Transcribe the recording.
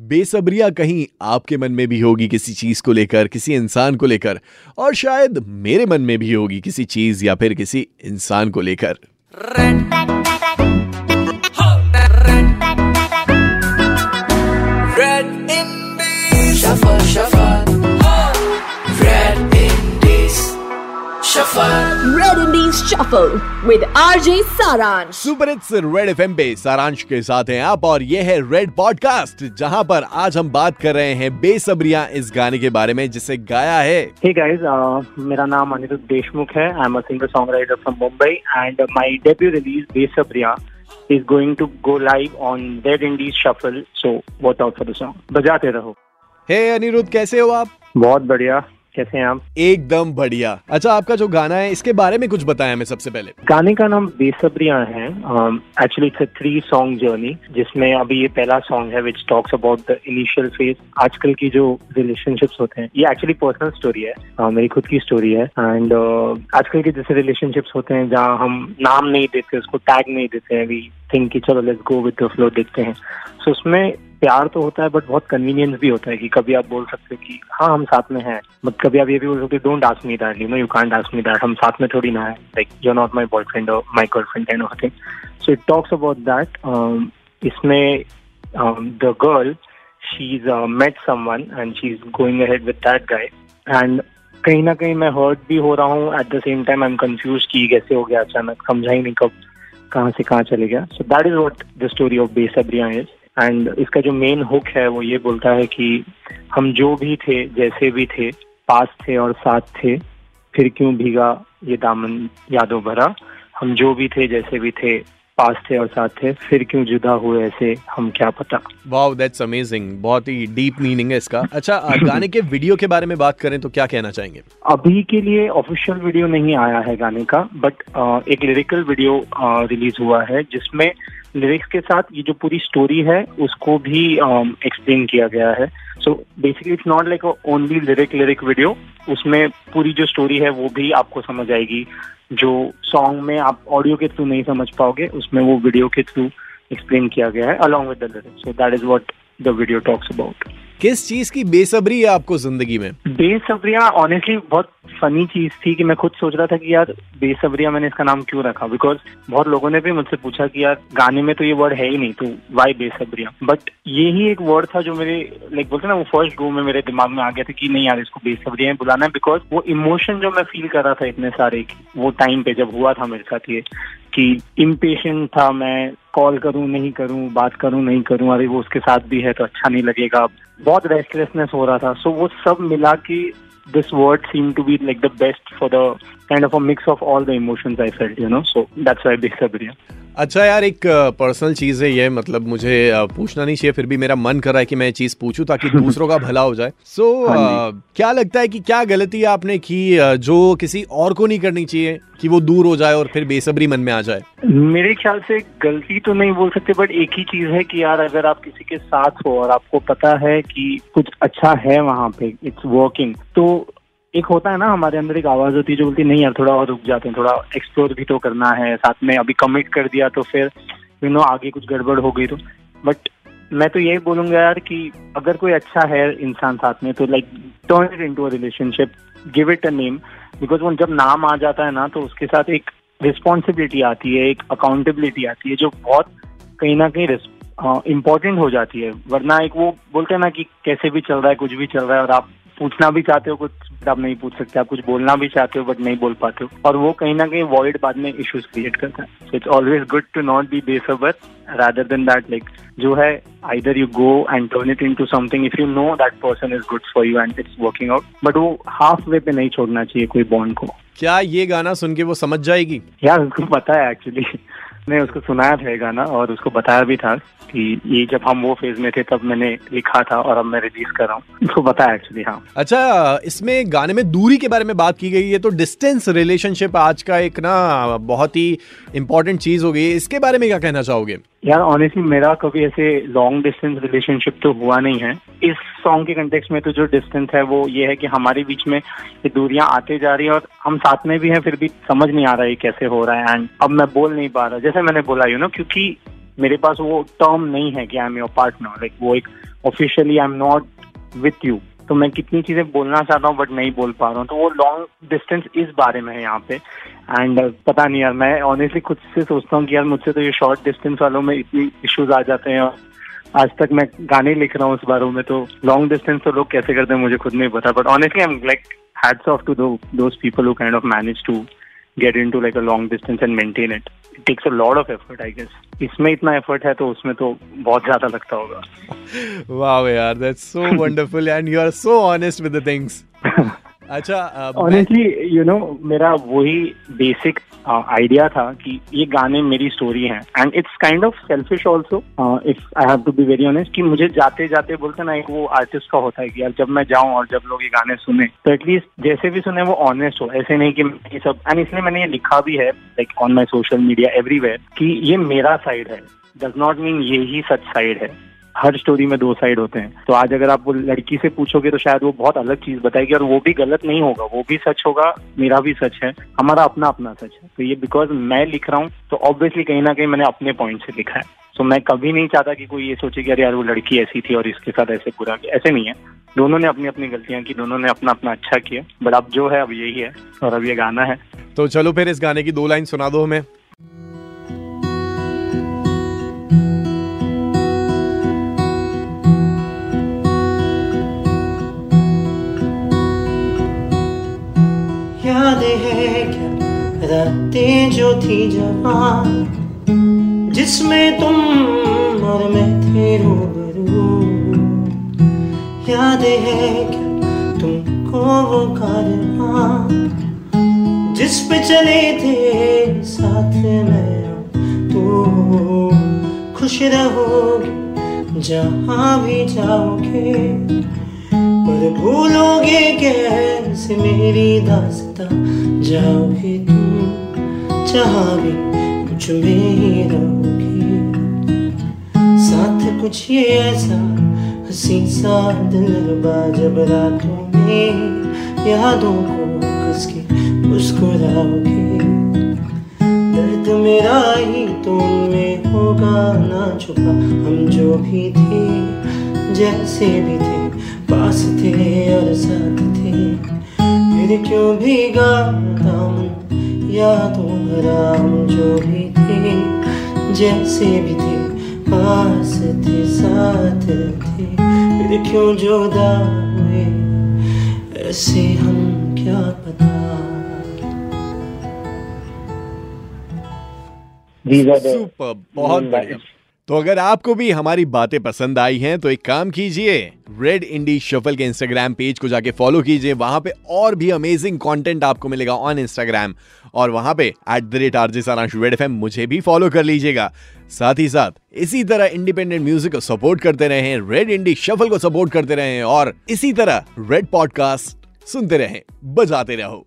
बेसब्रिया कहीं आपके मन में भी होगी किसी चीज़ को लेकर किसी इंसान को लेकर और शायद मेरे मन में भी होगी किसी चीज़ या फिर किसी इंसान को लेकर। Shuffle, Indies Shuffle with RJ Saransh. Super hits Red FM पे सारांश के साथ हैं आप और ये है रेड पॉडकास्ट जहाँ पर आज हम बात कर रहे हैं बेसब्रिया इस गाने के बारे में जिसे गाया है Hey guys, uh, मेरा नाम अनिरुद्ध देशमुख है I am a singer song writer from Mumbai and my debut release Besabriya is going to go live on Dead Indies Shuffle. So watch out for the song. बजाते रहो हे hey, Anirudh कैसे हो आप बहुत बढ़िया कैसे हैं आप? एकदम बढ़िया। अच्छा आपका जो गाना है इसके बारे में कुछ बताया हमें सबसे पहले। गाने का नाम बेसब्रिया है। Actually it's three song journey जिसमें अभी ये पहला सॉन्ग है which talks about the initial phase आजकल की जो रिलेशनशिप्स होते हैं ये एक्चुअली पर्सनल स्टोरी है। Uh, मेरी खुद की स्टोरी है। एंड uh, आजकल के जैसे रिलेशनशिप्स होते हैं जहाँ हम नाम नहीं देते उसको टैग नहीं देते हैं वी थिंक कि चलो let's go with the flow देखते हैं। सो so, उसमें प्यार तो होता है बट बहुत कन्वीनियंस भी होता है कि कभी आप बोल सकते हो कि हाँ हम साथ में हैं। बट कभी आप ये भी बोल सकते don't ask me that you know you can't ask me that हम साथ में थोड़ी ना है। Like you not my boyfriend और my girlfriend kind of thing so it talks about that इसमें the girl she is met someone and she is going ahead with that guy and कहीं ना कहीं मैं हर्ट भी हो रहा हूँ at the same time I am confuse कि कैसे हो गया, अचानक समझा ही नहीं कब, कहाँ से कहाँ चले गया। So that is what the story of Besabriya is and इसका जो मेन हुक है वो ये बोलता है कि हम जो भी थे जैसे भी थे पास थे और साथ थे फिर क्यों भीगा ये दामन यादों भरा? हम जो भी थे जैसे भी थे पास थे और साथ थे फिर क्यों जुदा हुए ऐसे हम क्या पता? वाओ दैट्स अमेजिंग बहुत ही डीप मीनिंग है इसका. अच्छा गाने के वीडियो के बारे में बात करें तो क्या कहना चाहेंगे? अभी के लिए ऑफिशियल वीडियो नहीं आया है गाने का बट एक लिरिकल वीडियो रिलीज़ हुआ है जिसमें लिरिक्स के साथ ये जो पूरी स्टोरी है, उसको भी एक्सप्लेन किया गया है। So basically it's not like only lyric lyric video उसमें पूरी जो स्टोरी है, वो भी आपको समझ आएगी। जो सॉन्ग में आप ऑडियो के थ्रू नहीं समझ पाओगे, उसमें वो वीडियो के थ्रू एक्सप्लेन किया गया है along with the lyrics so that is what the video talks about किस चीज़ की बेसब्री है आपको ज़िंदगी में? बेसब्रिया ऑनेस्टली बहुत फनी चीज़ थी कि मैं खुद सोच रहा था कि यार बेसब्रिया मैंने इसका नाम क्यों रखा? बिकॉज़ बहुत लोगों ने भी मुझसे पूछा कि यार, गाने में तो ये वर्ड है ही नहीं तो वाई बेसब्रिया? बट ये ही एक वर्ड था जो मेरे लाइक बोलते ना, वो फ़र्स्ट गो में मेरे दिमाग में आ गया था कि नहीं यार, इसको बेसब्रिया बुलाना है। बिकॉज़ वो इमोशन जो मैं फील कर रहा था इतने सारे, वो टाइम पे जब हुआ था मेरे साथ ये, कि इम्पेशेंट था मैं कॉल करूँ नहीं करूँ बात करूँ नहीं करूँ अरे वो उसके साथ भी है तो अच्छा नहीं लगेगा। बहुत रेस्टलेसनेस हो रहा था। सो so, वो सब मिला कि this word seem to be like the best for the kind of a mix of all the emotions I felt you know so that's why Besabriya अच्छा यार एक पर्सनल चीज़ है ये मतलब मुझे पूछना नहीं चाहिए फिर भी मेरा मन कर रहा है कि मैं चीज़ पूछूँ ताकि दूसरों का भला हो जाए। सो so, uh, क्या लगता है कि क्या गलती आपने की जो किसी और को नहीं करनी चाहिए कि वो दूर हो जाए और फिर बेसब्री मन में आ जाए? मेरे ख्याल से गलती तो नहीं बोल सकते बट एक ही चीज़ है कि यार अगर आप किसी के साथ हो और आपको पता है कि कुछ अच्छा है वहाँ पे इट्स वर्किंग तो एक होता है ना, हमारे अंदर एक आवाज़ होती है जो बोलती नहीं यार, थोड़ा और रुक जाते हैं, थोड़ा एक्सप्लोर भी तो करना है, साथ में अभी कमिट कर दिया तो फिर यू नो आगे कुछ गड़बड़ हो गई तो। बट मैं तो यही बोलूँगा यार कि अगर कोई अच्छा है इंसान साथ में तो like turn it into a relationship give it a name because वो जब नाम आ जाता है ना तो उसके साथ एक रिस्पॉन्सिबिलिटी आती है, एक अकाउंटेबिलिटी आती है, जो बहुत कहीं ना कहीं इम्पोर्टेंट हो जाती है। वरना एक वो बोलते हैं ना कि कैसे भी चल रहा है, कुछ भी चल रहा है और आप पूछना भी चाहते हो कुछ आप नहीं पूछ सकते आप कुछ बोलना भी चाहते हो बट नहीं बोल पाते हो। और वो कहीं ना कहीं वॉइड बाद में इश्यूज़ क्रिएट करता है। So it's always good to not be बेसबर rather than that like जो है either you go and turn it into something if you know that person is good for you and it's working out but वो half way पे नहीं छोड़ना चाहिए कोई bond को। क्या ये गाना सुन के वो समझ जाएगी? यार उसको पता है एक्चुअली मैंने उसको सुनाया था गाना और उसको बताया भी था कि ये जब हम वो फ़ेज़ में थे, तब मैंने लिखा था और अब मैं रिलीज़ कर रहा हूँ। उसको बताया एक्चुअली हाँ। अच्छा इसमें गाने में दूरी के बारे में बात की गई है तो डिस्टेंस रिलेशनशिप आज का एक ना बहुत ही इम्पोर्टेंट चीज़ हो गई। इसके बारे में क्या कहना चाहोगे? यार ऑनेस्टली मेरा कभी ऐसे लॉन्ग डिस्टेंस रिलेशनशिप तो हुआ नहीं है। इस सॉन्ग के कंटेक्स में तो जो डिस्टेंस है, वो ये है कि हमारे बीच में ये दूरियाँ आते जा रही है और हम साथ में भी हैं, फिर भी समझ नहीं आ रहा है कैसे हो रहा है। एंड अब मैं बोल नहीं पा रहा। जैसे मैंने बोला यू नो क्योंकि मेरे पास वो टर्म नहीं है कि I am your partner like वो एक officially I am not with you तो मैं कितनी चीज़ें बोलना चाहता हूँ बट नहीं बोल पा रहा हूँ। तो वो लॉन्ग डिस्टेंस इस बारे में है यहाँ पे। एंड पता नहीं यार, मैं ऑनेस्टली खुद से सोचता हूँ कि यार मुझसे तो ये शॉर्ट डिस्टेंस वालों में इतनी इश्यूज़ आ जाते हैं। और आज तक मैं गाने लिख रहा हूँ उस बारे में तो लॉन्ग डिस्टेंस तो लोग कैसे करते हैं मुझे खुद नहीं पता। But honestly I am like hats off to those people who kind of manage to Get into like a long distance and maintain it it takes a lot of effort I guess इसमें इतना effort है तो उसमें तो बहुत ज्यादा लगता होगा Wow, यार that's so wonderful and you are so honest with the things. अच्छा ऑनेस्टली यू नो मेरा वही बेसिक आइडिया था कि ये गाने मेरी स्टोरी है. And it's kind of selfish also if I have to be very honest कि मुझे जाते जाते बोलते ना, एक वो आर्टिस्ट का होता है कि यार जब मैं जाऊँ और जब लोग ये गाने सुने तो एटलीस्ट जैसे भी सुने वो ऑनेस्ट हो. ऐसे नहीं कि ये सब एंड इसलिए मैंने ये लिखा भी है like on my social media everywhere कि ये मेरा साइड है. डज नॉट मीन ये ही सच साइड है. हर स्टोरी में दो साइड होते हैं। तो आज अगर आप वो लड़की से पूछोगे तो शायद वो बहुत अलग चीज़ बताएगी और वो भी गलत नहीं होगा। वो भी सच होगा, मेरा भी सच है, हमारा अपना अपना सच है। तो ये बिकॉज़ मैं लिख रहा हूँ तो ऑब्वियसली कहीं ना कहीं मैंने अपने पॉइंट से लिखा है। तो मैं कभी नहीं चाहता कि कोई ये सोचे कि अरे यार, वो लड़की ऐसी थी और इसके साथ ऐसे किया ऐसे नहीं है। दोनों ने अपनी अपनी गलतियाँ की, दोनों ने अपना अपना अच्छा किया। बट अब जो है, अब यही है और अब ये गाना है। तो चलो फिर इस गाने की दो लाइन सुना दो हमें। याद है क्या रातें जो थी जवान जिसमें तुम और मैं थे रूबरू, याद है क्या तुमको वो कारवां जिस पे चले थे साथ में तो खुश रहोगे, जहाँ भी जाओगे। पर भूलोगे कैसे मेरी दास्ता? जाओगे तुम जहाँ भी कुछ में रहोगे? साथ कुछ ये ऐसा हँसी सा दिलरुबा जब रातों में यादों को कस के मुस्कुराओगे। दर्द मेरा ही तो में होगा ना छुपा। हम जो भी थे, जैसे भी थे पास थे और साथ थे फिर क्यों भीगा दामन यादों भरा हम जो भी थे। जैसे भी थे पास थे साथ थे। फिर क्यों जुदा हुए? ऐसे हम क्या पता? These are the सुपर बहुत बढ़िया. तो अगर आपको भी हमारी बातें पसंद आई हैं तो एक काम कीजिए रेड इंडी शफल के इंस्टाग्राम पेज को जाके फॉलो कीजिए। वहाँ पे और भी अमेजिंग कंटेंट आपको मिलेगा ऑन इंस्टाग्राम और वहाँ पे at the rate RJ Saransh Red F मुझे भी फॉलो कर लीजिएगा। साथ ही साथ, इसी तरह इंडिपेंडेंट म्यूज़िक को सपोर्ट करते रहें रेड इंडी शफल को सपोर्ट करते रहें और इसी तरह रेड पॉडकास्ट सुनते रहें। बजाते रहो।